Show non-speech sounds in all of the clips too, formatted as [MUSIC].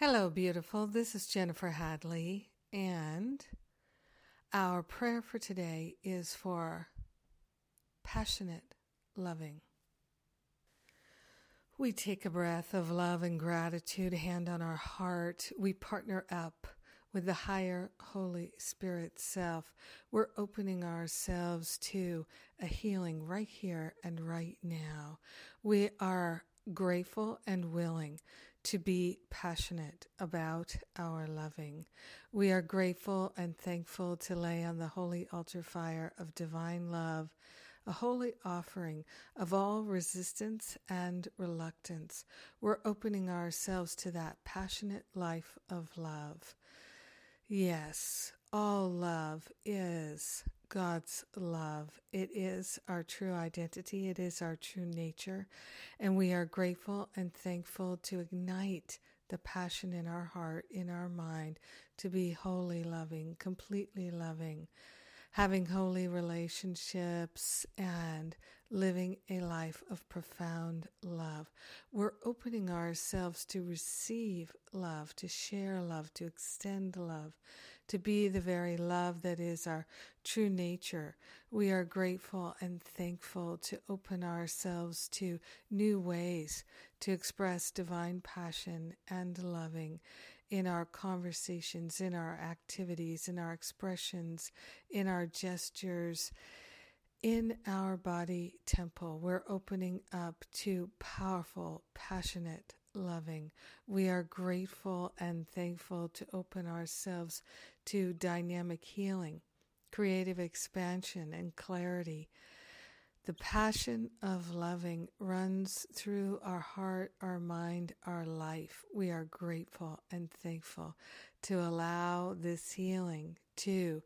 Hello, beautiful. This is Jennifer Hadley, and our prayer for today is for passionate loving. We take a breath of love and gratitude, hand on our heart. We partner up with the higher Holy Spirit self. We're opening ourselves to a healing right here and right now. We are grateful and willing to be passionate about our loving. We are grateful and thankful to lay on the holy altar fire of divine love a holy offering of all resistance and reluctance. We're opening ourselves to that passionate life of love. Yes, all love is God's love. It is our true identity, it is our true nature, and we are grateful and thankful to ignite the passion in our heart, in our mind, to be wholly loving, completely loving, having holy relationships and living a life of profound love. We're opening ourselves to receive love, to share love, to extend love, to be the very love that is our true nature. We are grateful and thankful to open ourselves to new ways to express divine passion and loving in our conversations, in our activities, in our expressions, in our gestures, in our body temple. We're opening up to powerful, passionate, loving. We are grateful and thankful to open ourselves to dynamic healing, creative expansion, and clarity the passion of loving runs through our heart, our mind, our life. We are grateful and thankful to allow this healing to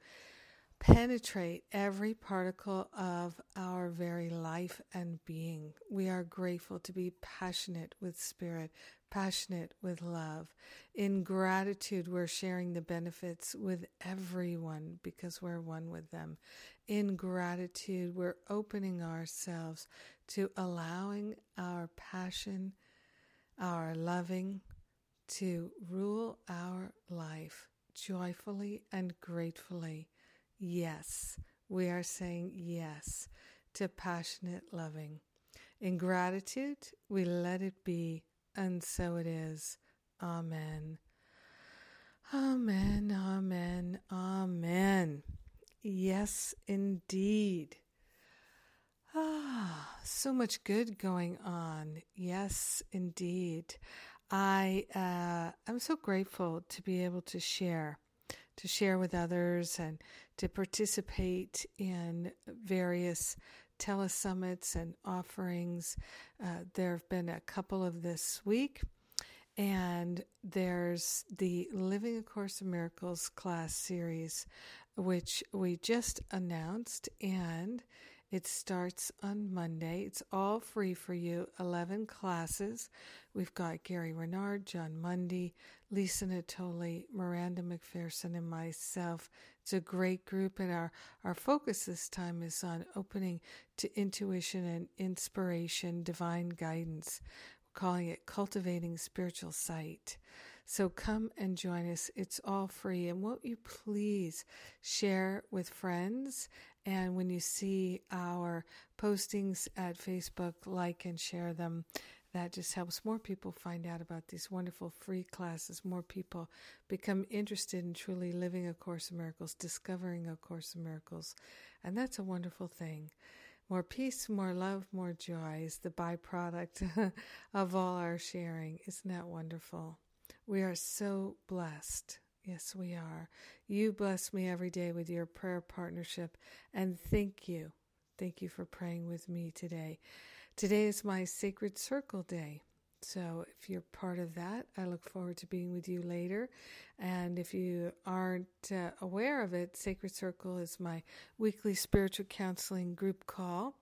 penetrate every particle of our very life and being. We are grateful to be passionate with spirit, passionate with love. In gratitude, we're sharing the benefits with everyone because we're one with them. In gratitude, we're opening ourselves to allowing our passion, our loving, to rule our life joyfully and gratefully yes. We are saying yes to passionate loving. In gratitude, we let it be, and so it is. Amen. Amen, amen, amen. Yes, indeed. Ah, so much good going on. Yes, indeed. I uh, I'm so grateful to be able to share to share with others and to participate in various telesummits and offerings. Uh, there have been a couple of this week, and there's the Living A Course of Miracles class series, which we just announced, and it starts on Monday. It's all free for you, 11 classes. We've got Gary Renard, Jon Mundy, Lisa Natoli, Miranda Macpherson, and myself. It's a great group, and our, our focus this time is on opening to intuition and inspiration, divine guidance. We're calling it Cultivating Spiritual Sight. So come and join us. It's all free. And won't you please share with friends? And when you see our postings at Facebook, like and share them. That just helps more people find out about these wonderful free classes. More people become interested in truly living A Course in Miracles, discovering A Course in Miracles. And that's a wonderful thing. More peace, more love, more joy is the byproduct [LAUGHS] of all our sharing. Isn't that wonderful? We are so blessed. Yes, we are. You bless me every day with your prayer partnership, and thank you. Thank you for praying with me today. Today is my Sacred Circle Day. So, if you're part of that, I look forward to being with you later. And if you aren't uh, aware of it, Sacred Circle is my weekly spiritual counseling group call.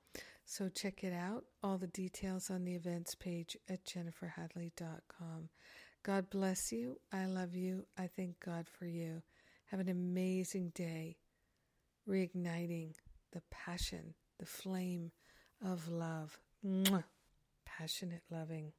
So, check it out. All the details on the events page at jenniferhadley.com. God bless you. I love you. I thank God for you. Have an amazing day, reigniting the passion, the flame of love. Mwah. Passionate loving.